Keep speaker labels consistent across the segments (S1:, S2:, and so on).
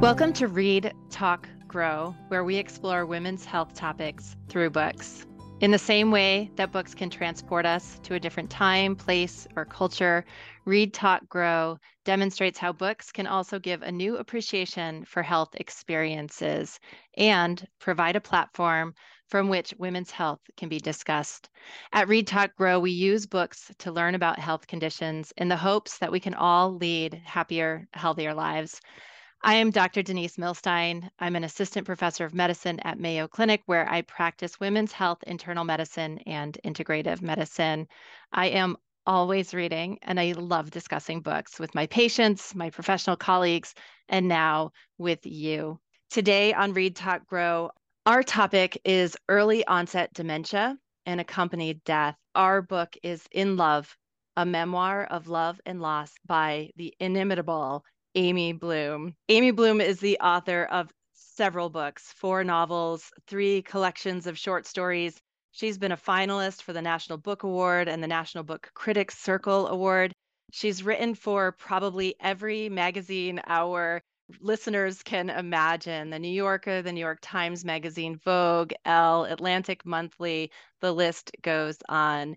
S1: Welcome to Read, Talk, Grow, where we explore women's health topics through books. In the same way that books can transport us to a different time, place, or culture, Read, Talk, Grow demonstrates how books can also give a new appreciation for health experiences and provide a platform from which women's health can be discussed. At Read, Talk, Grow, we use books to learn about health conditions in the hopes that we can all lead happier, healthier lives. I am Dr. Denise Millstine. I'm an assistant professor of medicine at Mayo Clinic, where I practice women's health, internal medicine, and integrative medicine. I am always reading, and I love discussing books with my patients, my professional colleagues, and now with you. Today on Read Talk Grow, our topic is early onset dementia and accompanied death. Our book is In Love, a memoir of love and loss by the inimitable Amy Bloom. Amy Bloom is the author of several books, four novels, three collections of short stories. She's been a finalist for the National Book Award and the National Book Critics Circle Award. She's written for probably every magazine our listeners can imagine the New Yorker, the New York Times Magazine, Vogue, Elle, Atlantic Monthly, the list goes on.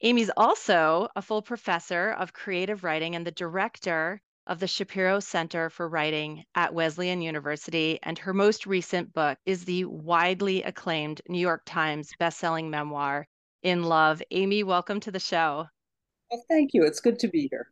S1: Amy's also a full professor of creative writing and the director of the Shapiro Center for Writing at Wesleyan University, and her most recent book is the widely acclaimed New York Times bestselling memoir, In Love. Amy, welcome to the show.
S2: Well, thank you. It's good to be here.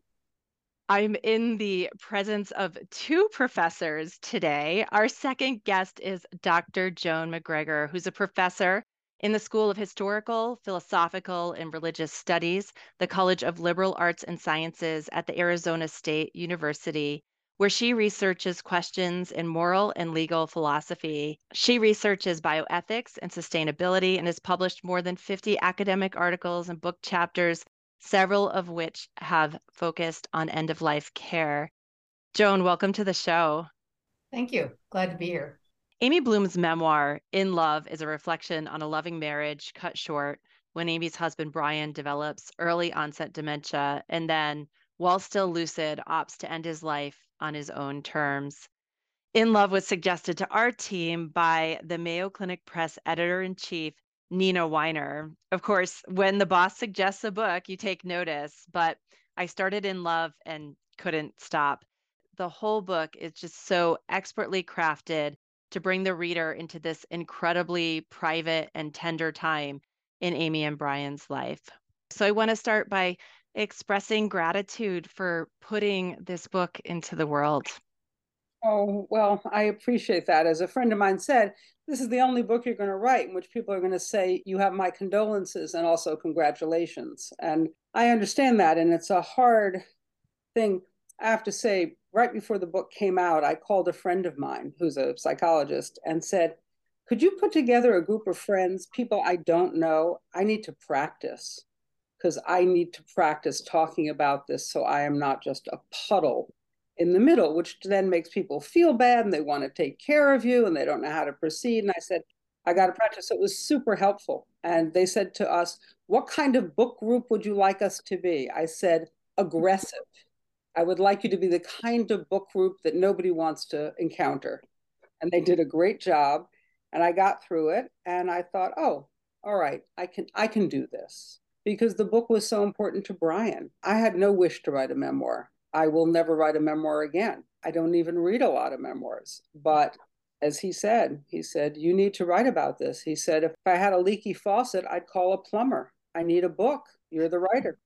S1: I'm in the presence of two professors today. Our second guest is Dr. Joan McGregor, who's a professor in the School of Historical, Philosophical, and Religious Studies, the College of Liberal Arts and Sciences at the Arizona State University, where she researches questions in moral and legal philosophy. She researches bioethics and sustainability and has published more than 50 academic articles and book chapters, several of which have focused on end of life care. Joan, welcome to the show.
S3: Thank you. Glad to be here.
S1: Amy Bloom's memoir, In Love, is a reflection on a loving marriage cut short when Amy's husband, Brian, develops early onset dementia and then, while still lucid, opts to end his life on his own terms. In Love was suggested to our team by the Mayo Clinic Press editor in chief, Nina Wiener. Of course, when the boss suggests a book, you take notice, but I started In Love and couldn't stop. The whole book is just so expertly crafted to bring the reader into this incredibly private and tender time in Amy and Brian's life. So I want to start by expressing gratitude for putting this book into the world.
S2: Oh, well, I appreciate that. As a friend of mine said, this is the only book you're going to write in which people are going to say, You have my condolences and also congratulations. And I understand that. And it's a hard thing. I have to say, right before the book came out, I called a friend of mine who's a psychologist and said, Could you put together a group of friends, people I don't know? I need to practice because I need to practice talking about this so I am not just a puddle in the middle, which then makes people feel bad and they want to take care of you and they don't know how to proceed. And I said, I got to practice. So it was super helpful. And they said to us, What kind of book group would you like us to be? I said, Aggressive. I would like you to be the kind of book group that nobody wants to encounter. And they did a great job. And I got through it and I thought, oh, all right, I can I can do this. Because the book was so important to Brian. I had no wish to write a memoir. I will never write a memoir again. I don't even read a lot of memoirs. But as he said, he said, You need to write about this. He said, If I had a leaky faucet, I'd call a plumber. I need a book. You're the writer.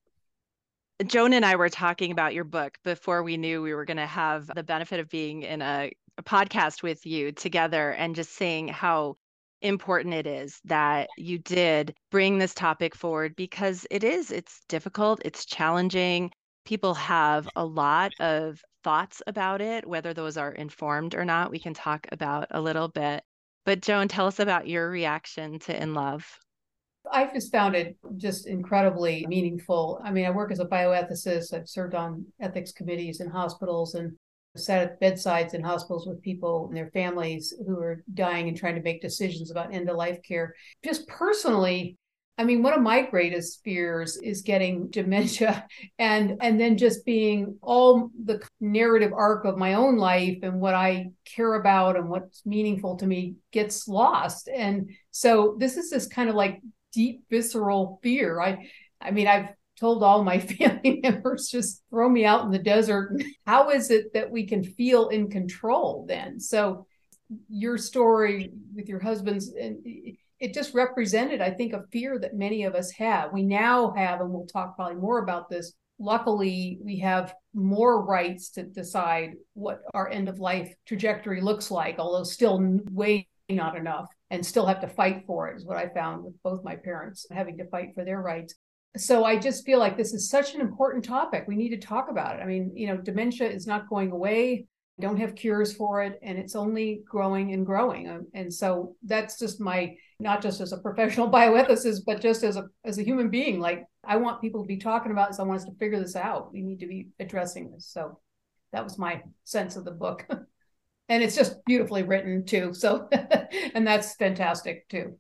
S1: Joan and I were talking about your book before we knew we were going to have the benefit of being in a, a, podcast with you together and just seeing how important it is that you did bring this topic forward because it is it's difficult it's challenging. People have a lot of thoughts about it whether those are informed or not we can talk about a little bit. But joan tell us about your reaction to in love
S3: I've just found it just incredibly meaningful. I mean, I work as a bioethicist. I've served on ethics committees in hospitals and sat at bedsides in hospitals with people and their families who are dying and trying to make decisions about end of life care. Just personally, I mean, one of my greatest fears is getting dementia and and then just being all the narrative arc of my own life and what I care about and what's meaningful to me gets lost. And so this is this kind of like deep visceral fear. I I mean, I've told all my family members just throw me out in the desert. How is it that we can feel in control then? So your story with your husband's and it just represented, I think, a fear that many of us have. We now have, and we'll talk probably more about this. Luckily, we have more rights to decide what our end of life trajectory looks like, although still way not enough and still have to fight for it, is what I found with both my parents having to fight for their rights. So I just feel like this is such an important topic. We need to talk about it. I mean, you know, dementia is not going away don't have cures for it and it's only growing and growing um, and so that's just my not just as a professional bioethicist but just as a as a human being like i want people to be talking about this i want us to figure this out we need to be addressing this so that was my sense of the book and it's just beautifully written too so and that's fantastic too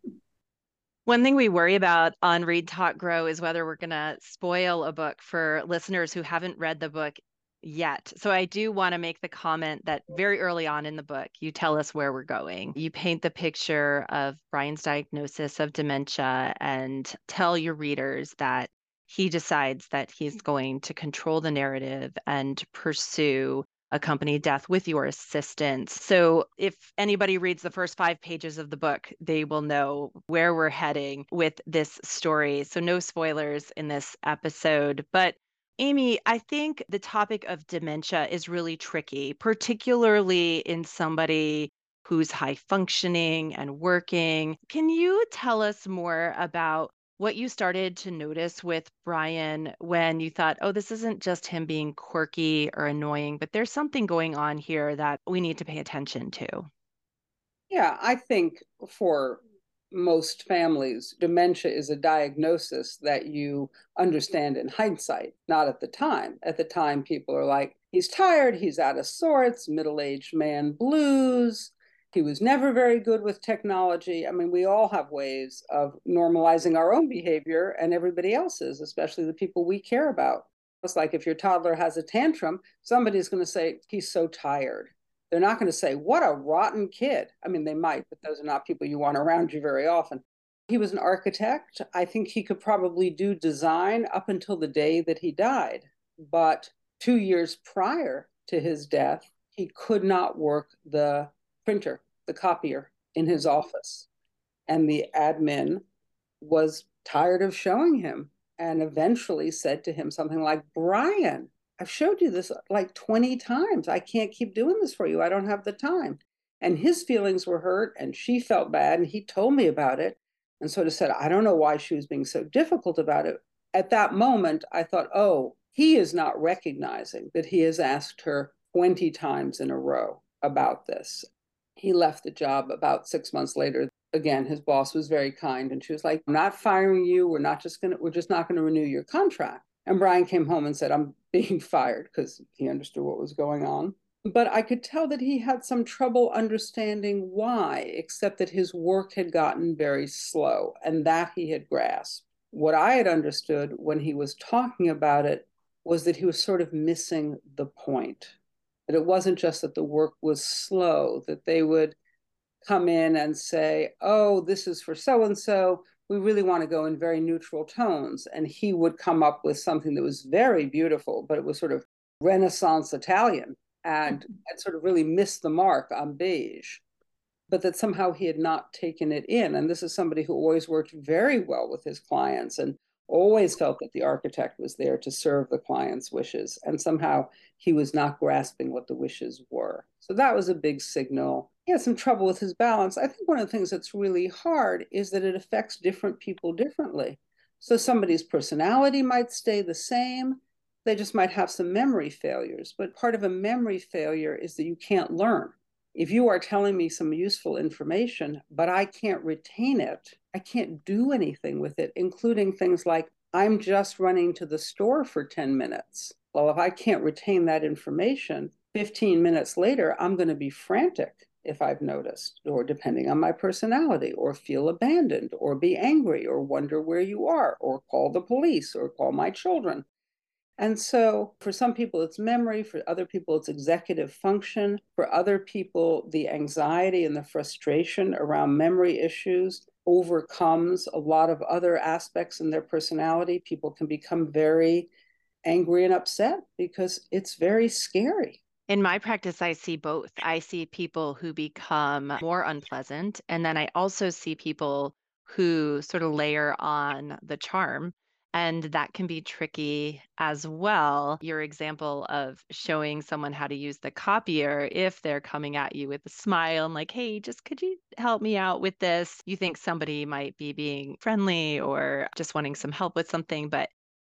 S1: one thing we worry about on Read Talk Grow is whether we're going to spoil a book for listeners who haven't read the book yet. So I do want to make the comment that very early on in the book, you tell us where we're going. You paint the picture of Brian's diagnosis of dementia and tell your readers that he decides that he's going to control the narrative and pursue accompany death with your assistance. So, if anybody reads the first five pages of the book, they will know where we're heading with this story. So, no spoilers in this episode. But Amy, I think the topic of dementia is really tricky, particularly in somebody who's high functioning and working. Can you tell us more about what you started to notice with Brian when you thought, oh, this isn't just him being quirky or annoying, but there's something going on here that we need to pay attention to?
S2: Yeah, I think for most families, dementia is a diagnosis that you understand in hindsight, not at the time. At the time, people are like, he's tired, he's out of sorts, middle aged man blues. He was never very good with technology. I mean, we all have ways of normalizing our own behavior and everybody else's, especially the people we care about. It's like if your toddler has a tantrum, somebody's going to say, he's so tired they're not going to say, What a rotten kid. I mean, they might, but those are not people you want around you very often. He was an architect. I think he could probably do design up until the day that he died. But two years prior to his death, he could not work the printer, the copier in his office. And the admin was tired of showing him and eventually said to him something like, Brian, I've showed you this like 20 times. I can't keep doing this for you. I don't have the time. And his feelings were hurt and she felt bad and he told me about it and sort of said, I don't know why she was being so difficult about it. At that moment, I thought, oh, he is not recognizing that he has asked her 20 times in a row about this. He left the job about six months later. Again, his boss was very kind and she was like, I'm not firing you. We're not just going to, we're just not going to renew your contract. And Brian came home and said, I'm being fired because he understood what was going on. But I could tell that he had some trouble understanding why, except that his work had gotten very slow and that he had grasped. What I had understood when he was talking about it was that he was sort of missing the point. That it wasn't just that the work was slow, that they would come in and say, oh, this is for so and so we really want to go in very neutral tones. And he would come up with something that was very beautiful, but it was sort of Renaissance Italian and mm-hmm. had sort of really missed the mark on beige, but that somehow he had not taken it in. And this is somebody who always worked very well with his clients and always felt that the architect was there to serve the client's wishes. And somehow he was not grasping what the wishes were. So that was a big signal he had some trouble with his balance. I think one of the things that's really hard is that it affects different people differently. So somebody's personality might stay the same. They just might have some memory failures. But part of a memory failure is that you can't learn. If you are telling me some useful information, but I can't retain it, I can't do anything with it, including things like, I'm just running to the store for 10 minutes. Well, if I can't retain that information, 15 minutes later, I'm going to be frantic if I've noticed, or depending on my personality, or feel abandoned, or be angry, or wonder where you are, or call the police, or call my children. And so, for some people, it's memory. For other people, it's executive function. For other people, the anxiety and the frustration around memory issues overcomes a lot of other aspects in their personality. People can become very angry and upset because it's very scary.
S1: In my practice, I see both. I see people who become more unpleasant, and then I also see people who sort of layer on the charm and that can be tricky as well. Your example of showing someone how to use the copier, if they're coming at you with a smile and like, hey, just could you help me out with this? You think somebody might be being friendly or just wanting some help with something. But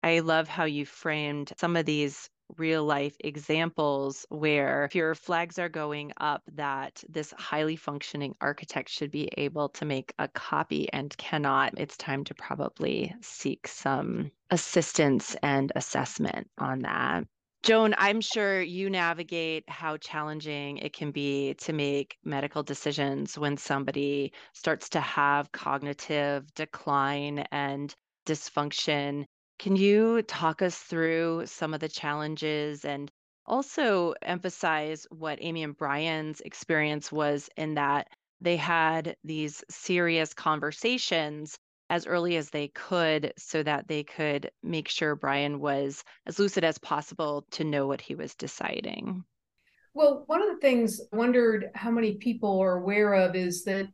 S1: I love how you framed some of these real life examples where if your flags are going up that this highly functioning architect should be able to make a copy and cannot, it's time to probably seek some assistance and assessment on that. Joan, I'm sure you navigate how challenging it can be to make medical decisions when somebody starts to have cognitive decline and dysfunction can you talk us through some of the challenges and also emphasize what Amy and Brian's experience was in that they had these serious conversations as early as they could so that they could make sure Brian was as lucid as possible to know what he was deciding?
S3: Well, one of the things I wondered how many people are aware of is that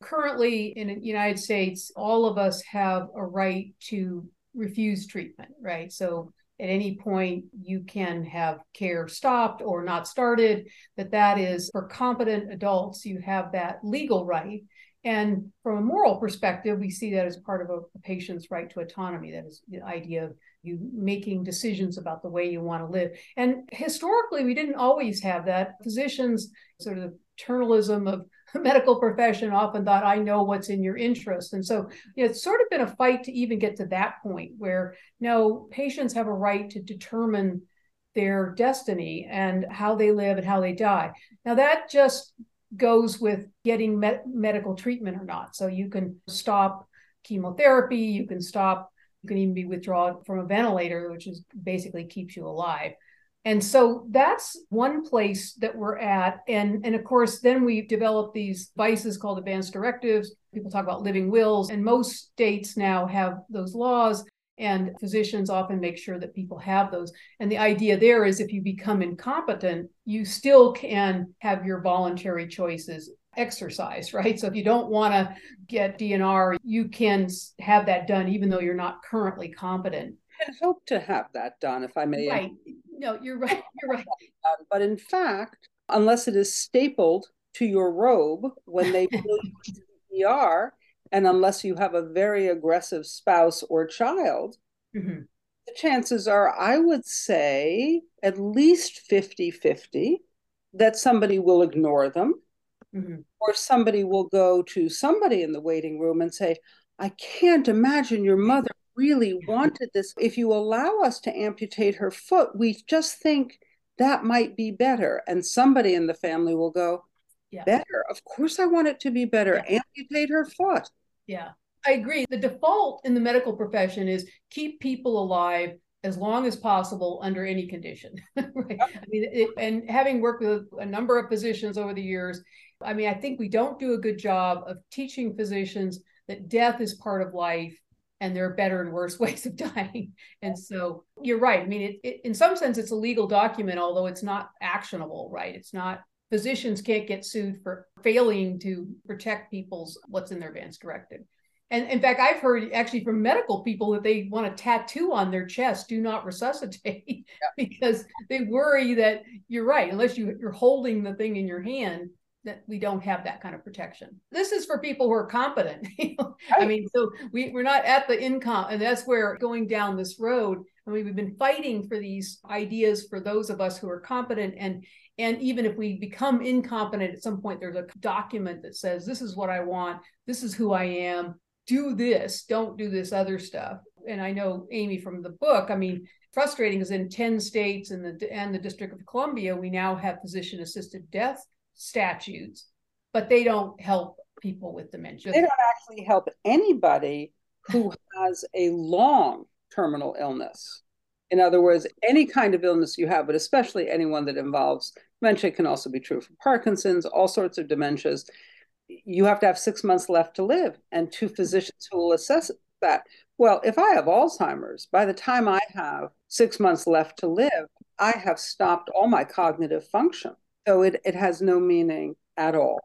S3: currently in the United States, all of us have a right to refuse treatment, right? So at any point you can have care stopped or not started that that is for competent adults you have that legal right. And from a moral perspective we see that as part of a, a patient's right to autonomy. That is the idea of you making decisions about the way you want to live. And historically we didn't always have that. Physicians sort of paternalism of medical profession often thought I know what's in your interest. And so you know, it's sort of been a fight to even get to that point where no patients have a right to determine their destiny and how they live and how they die. Now that just goes with getting med- medical treatment or not. So you can stop chemotherapy, you can stop, you can even be withdrawn from a ventilator, which is basically keeps you alive. And so that's one place that we're at. And, and of course, then we develop these vices called advance directives. People talk about living wills, and most states now have those laws. And physicians often make sure that people have those. And the idea there is if you become incompetent, you still can have your voluntary choices exercised, right? So if you don't want to get DNR, you can have that done even though you're not currently competent.
S2: I hope to have that done, if I may.
S3: Right no, you're right. You're right.
S2: But in fact, unless it is stapled to your robe when they put you into the ER, and unless you have a very aggressive spouse or child, mm-hmm. the chances are, I would say, at least 50 50 that somebody will ignore them. Mm-hmm. Or somebody will go to somebody in the waiting room and say, I can't imagine your mother really wanted this. If you allow us to amputate her foot, we just think that might be better. And somebody in the family will go, yeah. Better. Of course, I want it to be better. Yeah. Amputate her foot.
S3: Yeah, I agree. The default in the medical profession is keep people alive as long as possible under any condition. right? I mean, it, and having worked with a number of physicians over the years, I mean, I think we don't do a good job of teaching physicians that death is part of life and there are better and worse ways of dying. And so you're right. I mean, it, it, in some sense, it's a legal document, although it's not actionable, right? It's not, physicians can't get sued for failing to protect people's what's in their advance directive. And in fact, I've heard actually from medical people that they want a tattoo on their chest, do not resuscitate, yeah. because they worry that you're right, unless you, you're holding the thing in your hand, that we don't have that kind of protection. This is for people who are competent. I mean, so we, we're not at the income, and that's where going down this road. I mean, we've been fighting for these ideas for those of us who are competent, and and even if we become incompetent at some point, there's a document that says this is what I want, this is who I am. Do this, don't do this other stuff. And I know Amy from the book. I mean, frustrating is in 10 states and the and the District of Columbia, we now have physician assisted death statutes but they don't help people with dementia.
S2: They don't actually help anybody who has a long terminal illness. In other words, any kind of illness you have, but especially anyone that involves dementia, can also be true for Parkinson's, all sorts of dementias. You have to have six months left to live, and two physicians who will assess that. Well, if I have Alzheimer's, by the time I have six months left to live, I have stopped all my cognitive function. So it, it has no meaning at all.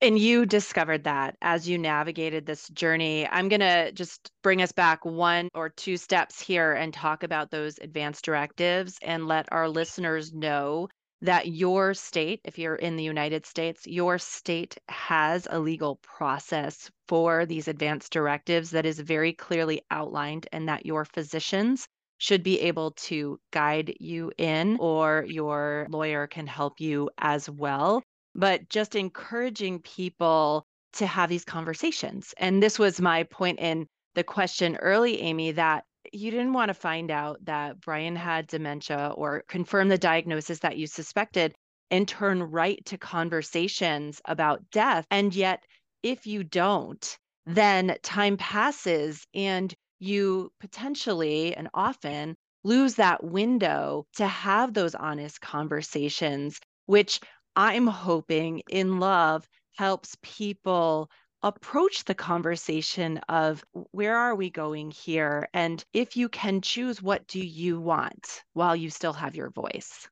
S1: And you discovered that as you navigated this journey. I'm going to just bring us back one or two steps here and talk about those advanced directives and let our listeners know that your state, if you're in the United States, your state has a legal process for these advanced directives that is very clearly outlined and that your physicians should be able to guide you in, or your lawyer can help you as well but just encouraging people to have these conversations. And this was my point in the question early, Amy, that you didn't want to find out that Brian had dementia or confirm the diagnosis that you suspected and turn right to conversations about death. And yet, if you don't, then time passes and you potentially and often lose that window to have those honest conversations, which I'm hoping in love helps people approach the conversation of where are we going here? And if you can choose, what do you want while you still have your voice?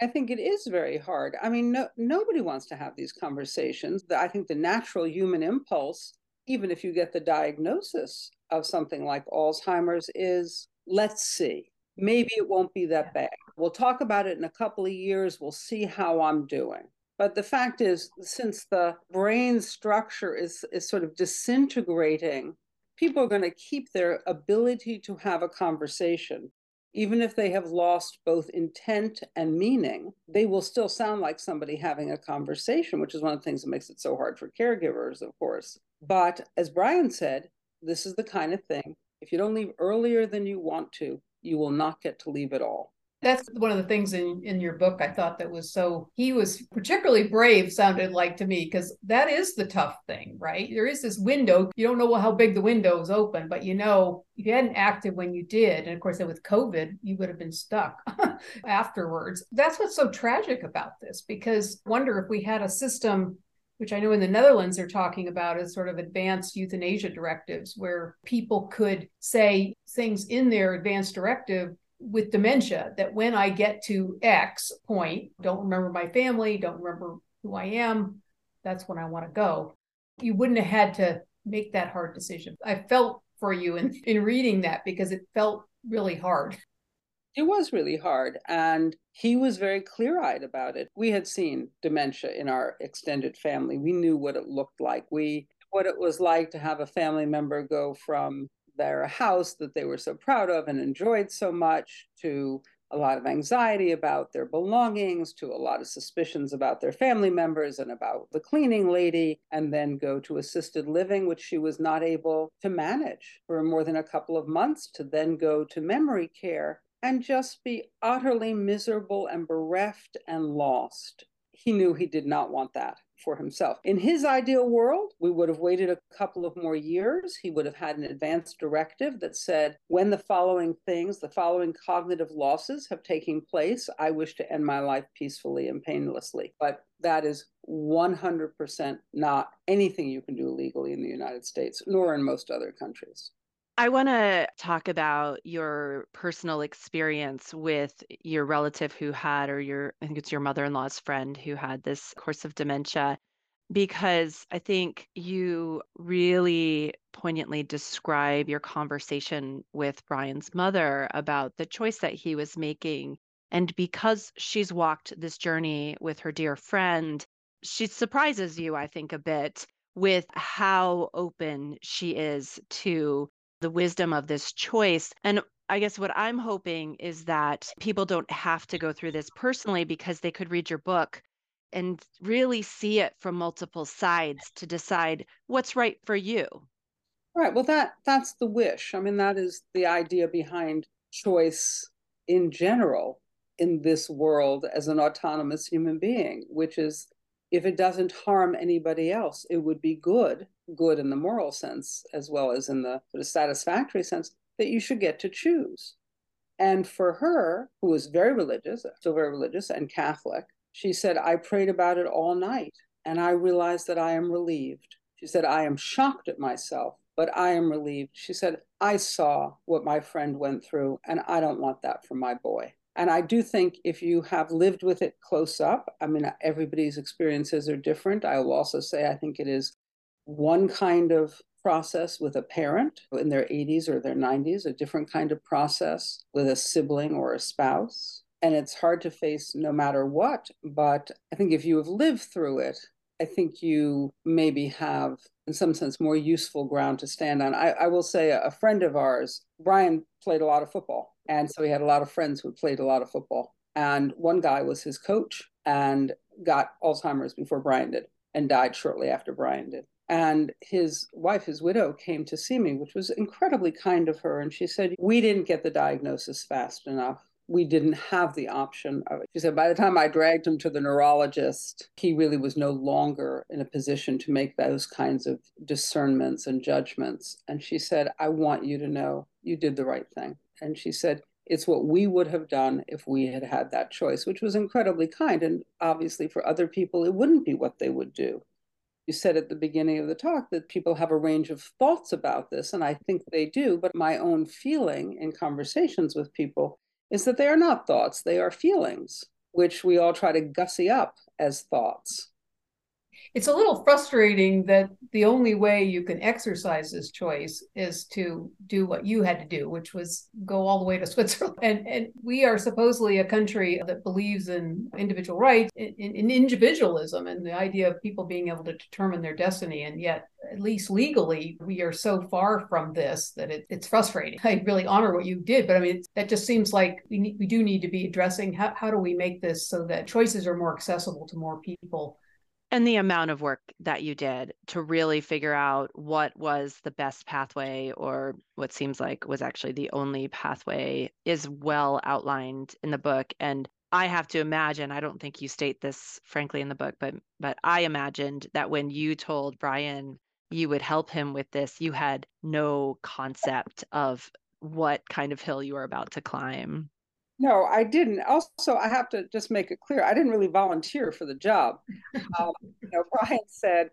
S2: I think it is very hard. I mean, no, nobody wants to have these conversations. I think the natural human impulse, even if you get the diagnosis of something like Alzheimer's, is let's see maybe it won't be that bad. We'll talk about it in a couple of years. We'll see how I'm doing. But the fact is, since the brain structure is, is sort of disintegrating, people are going to keep their ability to have a conversation. Even if they have lost both intent and meaning, they will still sound like somebody having a conversation, which is one of the things that makes it so hard for caregivers, of course. But as Brian said, this is the kind of thing, if you don't leave earlier than you want to, you will not get to leave at all.
S3: That's one of the things in, in your book I thought that was so, he was particularly brave, sounded like to me, because that is the tough thing, right? There is this window. You don't know how big the window is open, but you know, if you hadn't acted when you did, and of course, with COVID, you would have been stuck afterwards. That's what's so tragic about this, because wonder if we had a system which I know in the Netherlands they're talking about as sort of advanced euthanasia directives, where people could say things in their advanced directive with dementia that when I get to X point, don't remember my family, don't remember who I am, that's when I want to go. You wouldn't have had to make that hard decision. I felt for you in, in reading that because it felt really hard.
S2: It was really hard. And he was very clear eyed about it. We had seen dementia in our extended family. We knew what it looked like. We what it was like to have a family member go from their house that they were so proud of and enjoyed so much to a lot of anxiety about their belongings, to a lot of suspicions about their family members and about the cleaning lady, and then go to assisted living, which she was not able to manage for more than a couple of months, to then go to memory care and just be utterly miserable and bereft and lost. He knew he did not want that for himself. In his ideal world, we would have waited a couple of more years. He would have had an advance directive that said, when the following things, the following cognitive losses have taken place, I wish to end my life peacefully and painlessly. But that is 100% not anything you can do legally in the United States, nor in most other countries.
S1: I want to talk about your personal experience with your relative who had, or your, I think it's your mother in law's friend who had this course of dementia, because I think you really poignantly describe your conversation with Brian's mother about the choice that he was making. And because she's walked this journey with her dear friend, she surprises you, I think, a bit with how open she is to the wisdom of this choice. And I guess what I'm hoping is that people don't have to go through this personally because they could read your book and really see it from multiple sides to decide what's right for you.
S2: Right. Well, that that's the wish. I mean, that is the idea behind choice in general in this world as an autonomous human being, which is if it doesn't harm anybody else, it would be good, good in the moral sense as well as in the sort of satisfactory sense, that you should get to choose. And for her, who was very religious, still very religious and Catholic, she said, I prayed about it all night and I realized that I am relieved. She said, I am shocked at myself, but I am relieved. She said, I saw what my friend went through and I don't want that for my boy. And I do think if you have lived with it close up, I mean, everybody's experiences are different. I will also say, I think it is one kind of process with a parent in their 80s or their 90s, a different kind of process with a sibling or a spouse. And it's hard to face no matter what. But I think if you have lived through it, I think you maybe have, in some sense, more useful ground to stand on. I, I will say a friend of ours, Brian, played a lot of football. And so he had a lot of friends who played a lot of football. And one guy was his coach and got Alzheimer's before Brian did and died shortly after Brian did. And his wife, his widow, came to see me, which was incredibly kind of her. And she said, We didn't get the diagnosis fast enough. We didn't have the option of it. She said, By the time I dragged him to the neurologist, he really was no longer in a position to make those kinds of discernments and judgments. And she said, I want you to know you did the right thing. And she said, it's what we would have done if we had had that choice, which was incredibly kind. And obviously, for other people, it wouldn't be what they would do you said at the beginning of the talk that people have a range of thoughts about this, and I think they do. But my own feeling in conversations with people is that they are not thoughts, they are feelings, which we all try to gussy up as thoughts
S3: it's a little frustrating that the only way you can exercise this choice is to do what you had to do, which was go all the way to Switzerland. And, and we are supposedly a country that believes in individual rights, in, in individualism, and the idea of people being able to determine their destiny. And yet, at least legally, we are so far from this that it, it's frustrating. I really honor what you did, but I mean, that just seems like we, we do need to be addressing how, how do we make this so that choices are more accessible to more people
S1: and the amount of work that you did to really figure out what was the best pathway or what seems like was actually the only pathway is well outlined in the book. And I have to imagine I don't think you state this frankly in the book but but I imagined that when you told Brian you would help him with this you had no concept of what kind of hill you were about to climb
S2: no, I didn't. Also, I have to just make it clear I didn't really volunteer for the job. Um, you know, Brian said,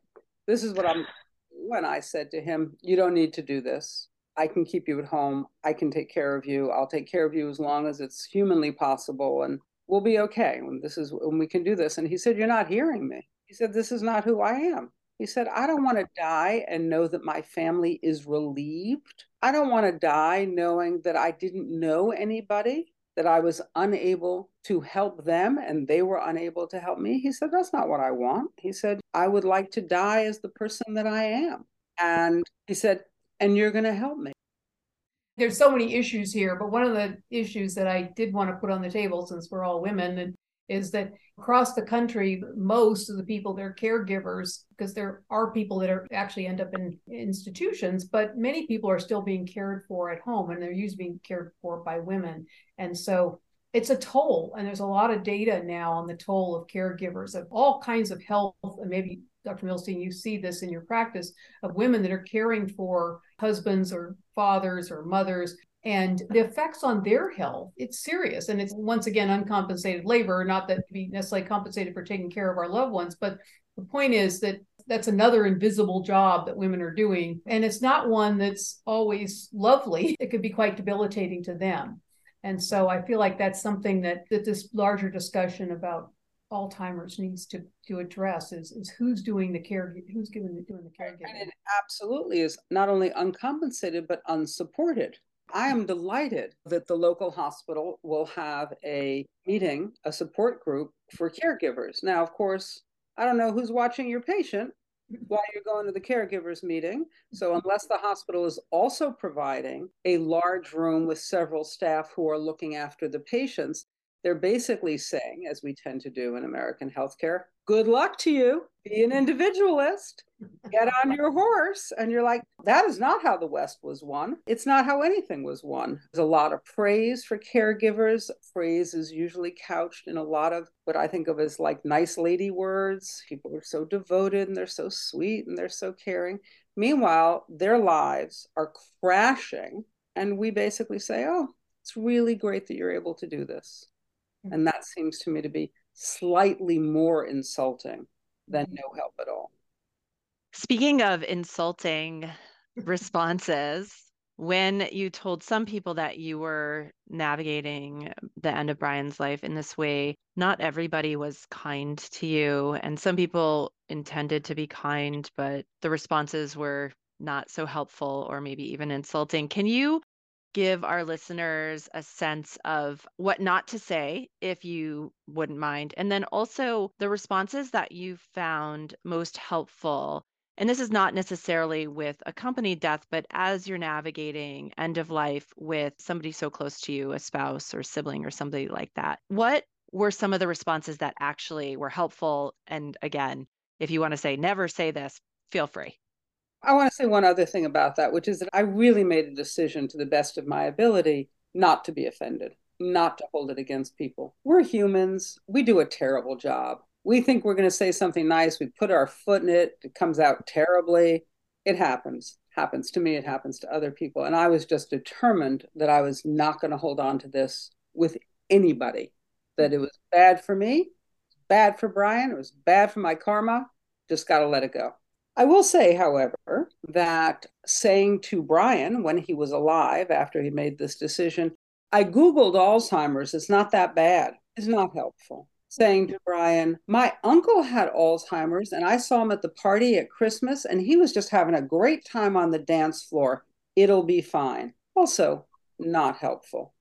S2: "This is what I'm." When I said to him, "You don't need to do this. I can keep you at home. I can take care of you. I'll take care of you as long as it's humanly possible, and we'll be okay. When this is when we can do this." And he said, "You're not hearing me." He said, "This is not who I am." He said, I don't want to die and know that my family is relieved. I don't want to die knowing that I didn't know anybody that I was unable to help them and they were unable to help me. He said, That's not what I want. He said, I would like to die as the person that I am. And he said, And you're going to help me.
S3: There's so many issues here, but one of the issues that I did want to put on the table, since we're all women and is that across the country, most of the people, they're caregivers because there are people that are actually end up in institutions, but many people are still being cared for at home and they're usually being cared for by women. And so it's a toll. And there's a lot of data now on the toll of caregivers of all kinds of health. And maybe, Dr. Millstine, you see this in your practice of women that are caring for husbands or fathers or mothers and the effects on their health it's serious and it's once again uncompensated labor not that to be necessarily compensated for taking care of our loved ones but the point is that that's another invisible job that women are doing and it's not one that's always lovely it could be quite debilitating to them and so i feel like that's something that that this larger discussion about Alzheimer's needs to to address is is who's doing the care who's giving the, doing the caregiving.
S2: And it absolutely is not only uncompensated but unsupported. I am delighted that the local hospital will have a meeting, a support group for caregivers. Now, of course, I don't know who's watching your patient while you're going to the caregivers meeting. So, unless the hospital is also providing a large room with several staff who are looking after the patients, they're basically saying, as we tend to do in American healthcare, good luck to you. Be an individualist. Get on your horse. And you're like, that is not how the West was won. It's not how anything was won. There's a lot of praise for caregivers. Praise is usually couched in a lot of what I think of as like nice lady words. People are so devoted and they're so sweet and they're so caring. Meanwhile, their lives are crashing. And we basically say, oh, it's really great that you're able to do this. And that seems to me to be slightly more insulting than mm-hmm. no help at all.
S1: Speaking of insulting responses, when you told some people that you were navigating the end of Brian's life in this way, not everybody was kind to you. And some people intended to be kind, but the responses were not so helpful or maybe even insulting. Can you give our listeners a sense of what not to say, if you wouldn't mind. And then also the responses that you found most helpful. And this is not necessarily with accompanied death, but as you're navigating end of life with somebody so close to you, a spouse or sibling or somebody like that. What were some of the responses that actually were helpful? And again, if you want to say never say this, feel free.
S2: I want to say one other thing about that, which is that I really made a decision to the best of my ability not to be offended, not to hold it against people. We're humans. We do a terrible job. We think we're going to say something nice. We put our foot in it. It comes out terribly. It happens. Happens to me. It happens to other people. And I was just determined that I was not going to hold on to this with anybody, that it was bad for me, bad for Brian, it was bad for my karma. Just got to let it go. I will say, however, that saying to Brian when he was alive after he made this decision, I Googled Alzheimer's, it's not that bad, is not helpful. Saying to Brian, my uncle had Alzheimer's and I saw him at the party at Christmas and he was just having a great time on the dance floor. It'll be fine. Also, not helpful.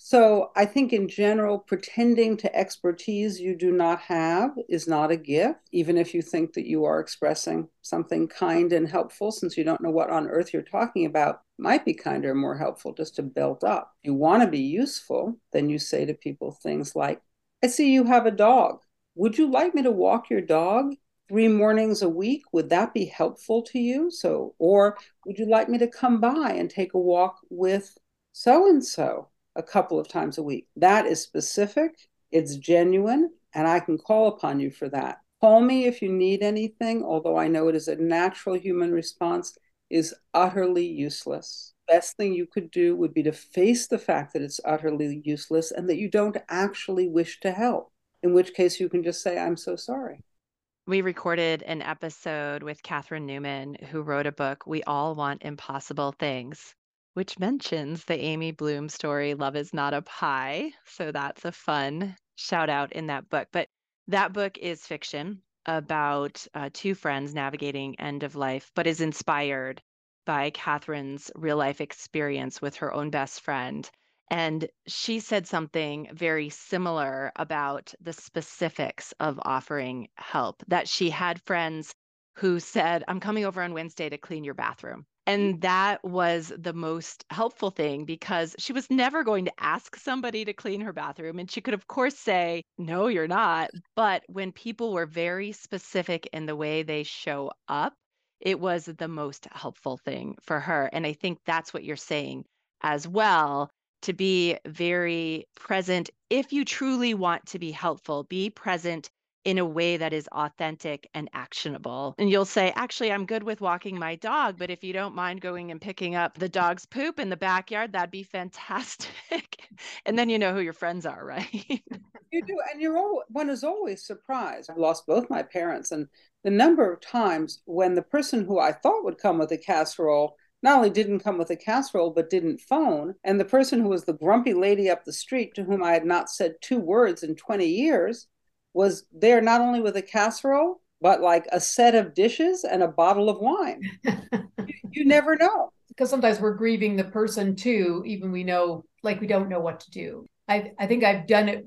S2: So I think in general, pretending to expertise you do not have is not a gift, even if you think that you are expressing something kind and helpful, since you don't know what on earth you're talking about, might be kinder and more helpful just to build up. You want to be useful, then you say to people things like, I see you have a dog. Would you like me to walk your dog three mornings a week? Would that be helpful to you? So, or would you like me to come by and take a walk with so and so? A couple of times a week. That is specific, it's genuine, and I can call upon you for that. Call me if you need anything, although I know it is a natural human response, is utterly useless. Best thing you could do would be to face the fact that it's utterly useless and that you don't actually wish to help, in which case you can just say, I'm so sorry.
S1: We recorded an episode with Catherine Newman, who wrote a book, We All Want Impossible Things which mentions the Amy Bloom story, Love is Not a Pie. So that's a fun shout out in that book. But that book is fiction about uh, two friends navigating end of life, but is inspired by Catherine's real life experience with her own best friend. And she said something very similar about the specifics of offering help, that she had friends who said, I'm coming over on Wednesday to clean your bathroom. And that was the most helpful thing because she was never going to ask somebody to clean her bathroom. And she could, of course, say, No, you're not. But when people were very specific in the way they show up, it was the most helpful thing for her. And I think that's what you're saying as well to be very present. If you truly want to be helpful, be present in a way that is authentic and actionable. And you'll say, actually, I'm good with walking my dog, but if you don't mind going and picking up the dog's poop in the backyard, that'd be fantastic. and then you know who your friends are, right?
S2: you do. And you're all, one is always surprised. I've lost both my parents. And the number of times when the person who I thought would come with a casserole not only didn't come with a casserole, but didn't phone. And the person who was the grumpy lady up the street to whom I had not said two words in 20 years was there not only with a casserole, but like a set of dishes and a bottle of wine. you, you never know.
S3: Because sometimes we're grieving the person too, even we know, like we don't know what to do. I, I think I've done it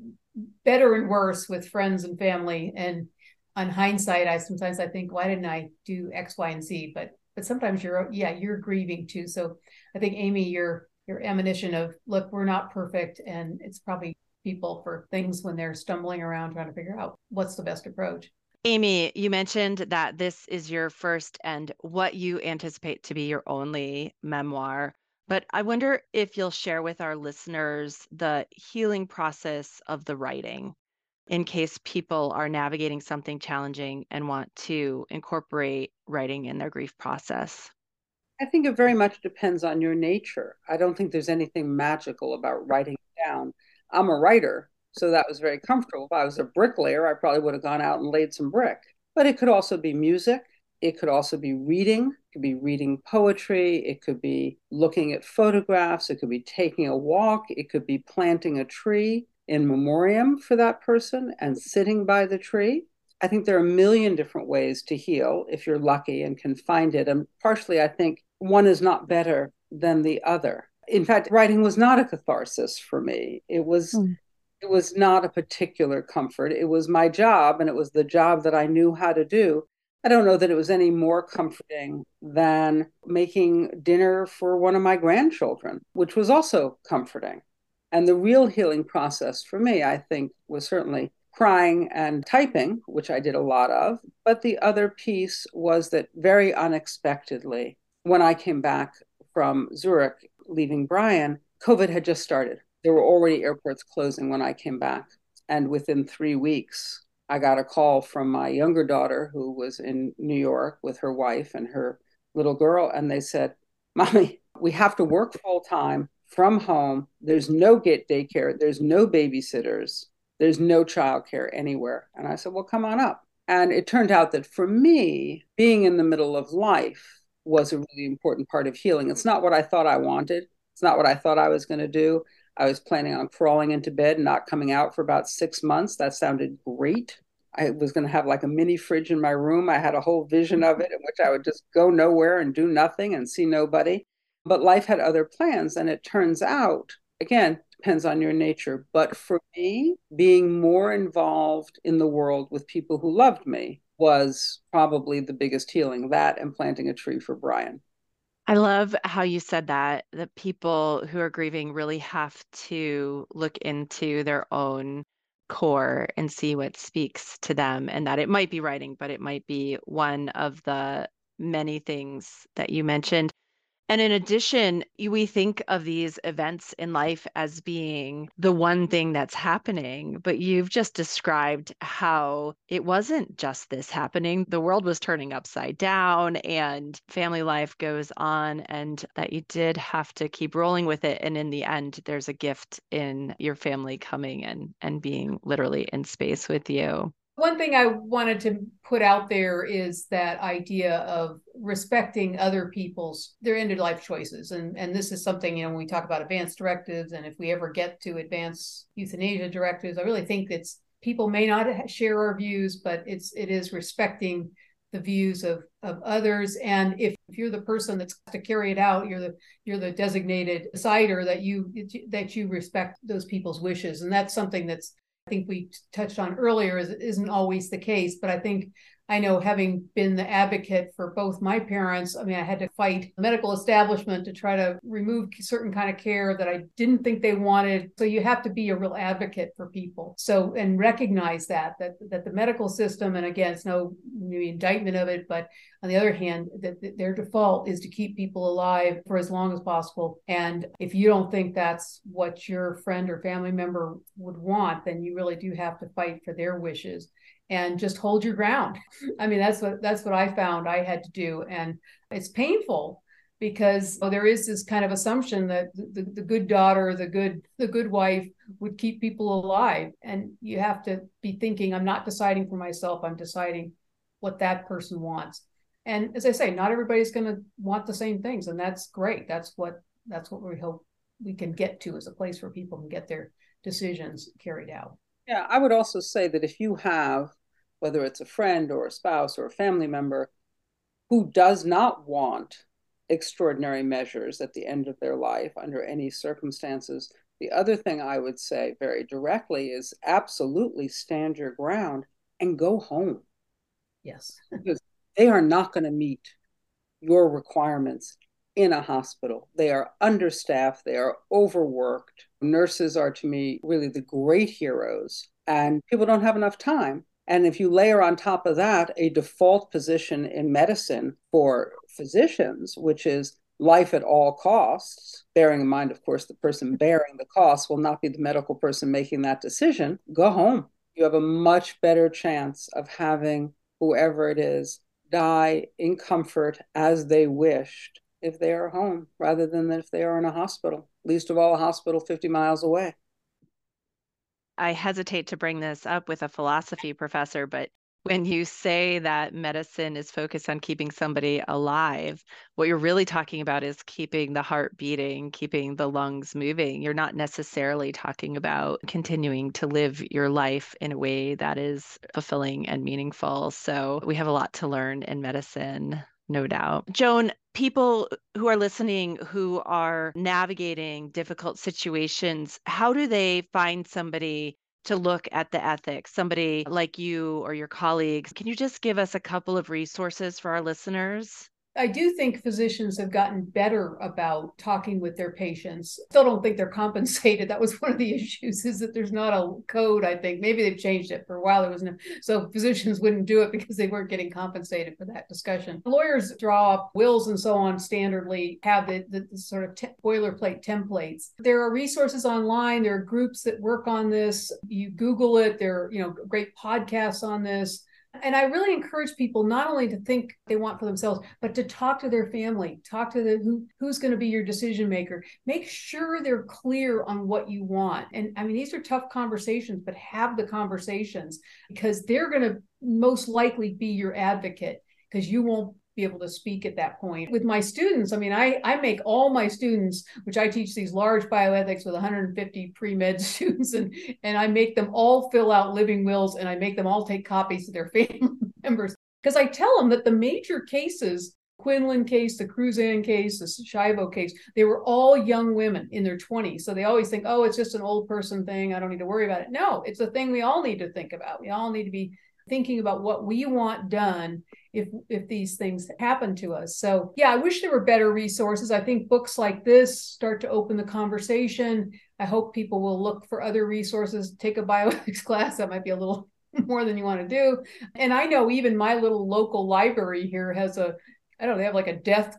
S3: better and worse with friends and family. And on hindsight, I sometimes I think, why didn't I do X, Y, and Z? But but sometimes you're yeah, you're grieving too. So I think Amy, your your admonition of look, we're not perfect and it's probably people for things when they're stumbling around trying to figure out what's the best approach.
S1: Amy, you mentioned that this is your first and what you anticipate to be your only memoir. But I wonder if you'll share with our listeners the healing process of the writing in case people are navigating something challenging and want to incorporate writing in their grief process.
S2: I think it very much depends on your nature. I don't think there's anything magical about writing down. I'm a writer, so that was very comfortable. If I was a bricklayer, I probably would have gone out and laid some brick. But it could also be music. It could also be reading. It could be reading poetry. It could be looking at photographs. It could be taking a walk. It could be planting a tree in memoriam for that person and sitting by the tree. I think there are a million different ways to heal if you're lucky and can find it. And partially, I think one is not better than the other. In fact, writing was not a catharsis for me. It was mm. it was not a particular comfort. It was my job and it was the job that I knew how to do. I don't know that it was any more comforting than making dinner for one of my grandchildren, which was also comforting. And the real healing process for me, I think, was certainly crying and typing, which I did a lot of. But the other piece was that very unexpectedly, when I came back from Zurich, leaving Brian, COVID had just started. There were already airports closing when I came back. And within three weeks, I got a call from my younger daughter who was in New York with her wife and her little girl. And they said, Mommy, we have to work full time from home. There's no get daycare, there's no babysitters, there's no childcare anywhere. And I said, Well, come on up. And it turned out that for me, being in the middle of life, was a really important part of healing. It's not what I thought I wanted. It's not what I thought I was going to do. I was planning on crawling into bed and not coming out for about six months. That sounded great. I was going to have like a mini fridge in my room. I had a whole vision of it in which I would just go nowhere and do nothing and see nobody. But life had other plans. And it turns out, again, depends on your nature. But for me, being more involved in the world with people who loved me was probably the biggest healing that and planting a tree for Brian.
S1: I love how you said that that people who are grieving really have to look into their own core and see what speaks to them and that it might be writing but it might be one of the many things that you mentioned and in addition, we think of these events in life as being the one thing that's happening, but you've just described how it wasn't just this happening. The world was turning upside down and family life goes on, and that you did have to keep rolling with it. And in the end, there's a gift in your family coming and, and being literally in space with you.
S3: One thing I wanted to put out there is that idea of respecting other people's their end of life choices. And and this is something, you know, when we talk about advanced directives and if we ever get to advanced euthanasia directives, I really think it's people may not share our views, but it's it is respecting the views of of others and if, if you're the person that's to carry it out you're the you're the designated decider that you that you respect those people's wishes and that's something that's think we touched on earlier is, isn't always the case, but I think I know having been the advocate for both my parents, I mean, I had to fight the medical establishment to try to remove certain kind of care that I didn't think they wanted. So you have to be a real advocate for people. So and recognize that that that the medical system, and again, it's no indictment of it, but on the other hand, that, that their default is to keep people alive for as long as possible. And if you don't think that's what your friend or family member would want, then you really do have to fight for their wishes and just hold your ground. I mean, that's what that's what I found I had to do, and it's painful because well, there is this kind of assumption that the, the good daughter, the good the good wife would keep people alive, and you have to be thinking, I'm not deciding for myself. I'm deciding what that person wants. And as I say, not everybody's going to want the same things, and that's great. That's what that's what we hope we can get to as a place where people can get their decisions carried out.
S2: Yeah, I would also say that if you have whether it's a friend or a spouse or a family member, who does not want extraordinary measures at the end of their life under any circumstances. The other thing I would say very directly is absolutely stand your ground and go home.
S3: Yes.
S2: because they are not going to meet your requirements in a hospital. They are understaffed, they are overworked, Nurses are to me really the great heroes, and people don't have enough time. And if you layer on top of that a default position in medicine for physicians, which is life at all costs, bearing in mind, of course, the person mm-hmm. bearing the cost will not be the medical person making that decision, go home. You have a much better chance of having whoever it is die in comfort as they wished if they are home rather than if they are in a hospital, least of all a hospital 50 miles away.
S1: I hesitate to bring this up with a philosophy professor, but when you say that medicine is focused on keeping somebody alive, what you're really talking about is keeping the heart beating, keeping the lungs moving. You're not necessarily talking about continuing to live your life in a way that is fulfilling and meaningful. So we have a lot to learn in medicine no doubt. Joan, people who are listening who are navigating difficult situations, how do they find somebody to look at the ethics, somebody like you or your colleagues? Can you just give us a couple of resources for our listeners?
S3: I do think physicians have gotten better about talking with their patients. Still don't think they're compensated. That was one of the issues is that there's not a code, I think. Maybe they've changed it for a while. There was no so physicians wouldn't do it because they weren't getting compensated for that discussion. Lawyers draw up wills and so on standardly, have the, the, the sort of te- boilerplate templates. There are resources online, there are groups that work on this. You Google it, there are, you know, great podcasts on this and I really encourage people not only to think they want for themselves, but to talk to their family, talk to the who who's going to be your decision maker. Make sure they're clear on what you want. And I mean, these are tough conversations, but have the conversations because they're going to most likely be your advocate because you won't be able to speak at that point. With my students, I mean, I, I make all my students, which I teach these large bioethics with 150 pre-med students, and, and I make them all fill out living wills and I make them all take copies to their family members. Because I tell them that the major cases, Quinlan case, the Cruzan case, the Schiavo case, they were all young women in their 20s. So they always think, oh, it's just an old person thing. I don't need to worry about it. No, it's a thing we all need to think about. We all need to be thinking about what we want done if if these things happen to us. So yeah i wish there were better resources. I think books like this start to open the conversation. I hope people will look for other resources. Take a bioethics class. That might be a little more than you want to do. And i know even my little local library here has a i don't know they have like a death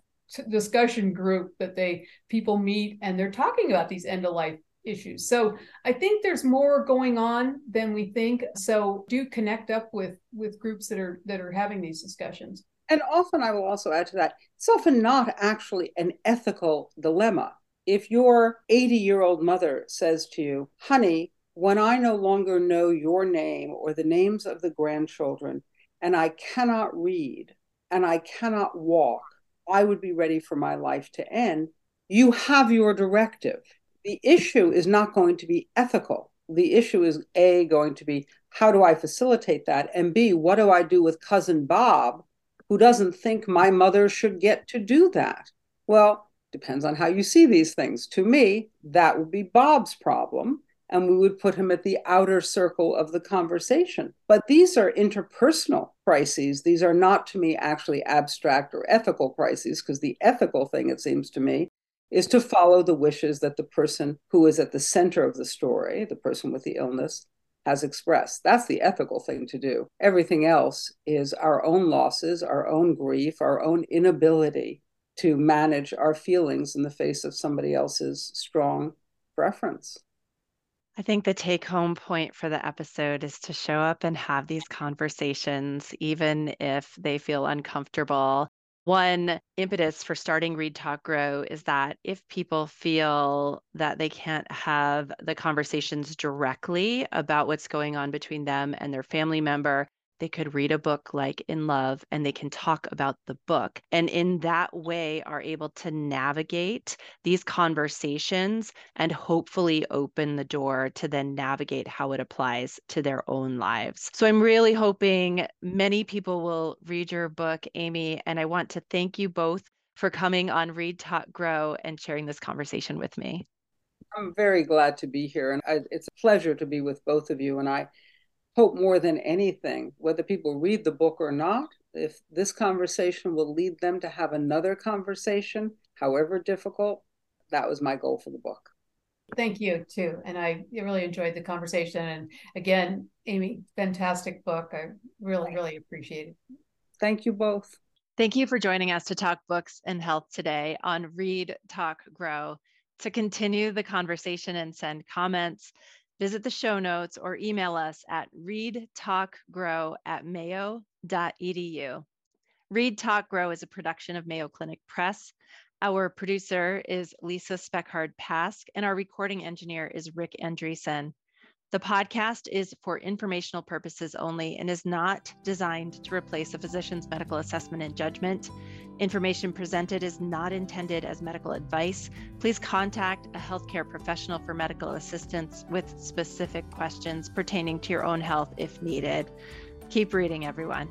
S3: discussion group that they people meet and they're talking about these end of life issues. So I think there's more going on than we think. So do connect up with with groups that are that are having these discussions.
S2: And often I will also add to that, it's often not actually an ethical dilemma. If your 80 year old mother says to you, honey, when I no longer know your name or the names of the grandchildren, and I cannot read and I cannot walk, I would be ready for my life to end. You have your directive the issue is not going to be ethical. The issue is A, going to be how do I facilitate that? And B, what do I do with cousin Bob, who doesn't think my mother should get to do that? Well, depends on how you see these things. To me, that would be Bob's problem. And we would put him at the outer circle of the conversation. But these are interpersonal crises. These are not, to me, actually abstract or ethical crises, because the ethical thing, it seems to me, is to follow the wishes that the person who is at the center of the story, the person with the illness, has expressed. That's the ethical thing to do. Everything else is our own losses, our own grief, our own inability to manage our feelings in the face of somebody else's strong preference.
S1: I think the take home point for the episode is to show up and have these conversations, even if they feel uncomfortable one impetus for starting Read Talk Grow is that if people feel that they can't have the conversations directly about what's going on between them and their family member, they could read a book like In Love and they can talk about the book. And in that way, are able to navigate these conversations and hopefully open the door to then navigate how it applies to their own lives. So I'm really hoping many people will read your book, Amy. And I want to thank you both for coming on Read Talk Grow and sharing this conversation with me.
S2: I'm very glad to be here, and I, it's a pleasure to be with both of you. And I hope more than anything, whether people read the book or not, if this conversation will lead them to have another conversation, however difficult, that was my goal for the book.
S3: thank you too. And I really enjoyed the conversation. And again, Amy, fantastic book. I really, really appreciate it.
S2: Thank you both.
S1: Thank you for joining us to talk books and health today on Read, Talk, Grow. To continue the conversation and send comments, visit the show notes or email us at readtalkgrow at mayo.edu. Read Talk Grow is a production of Mayo Clinic Press. Our producer is Lisa Speckhard Pask, and our recording engineer is Rick Andreessen. The podcast is for informational purposes only and is not designed to replace a physician's medical assessment and judgment. Information presented is not intended as medical advice. Please contact a healthcare professional for medical assistance with specific questions pertaining to your own health if needed. Keep reading, everyone.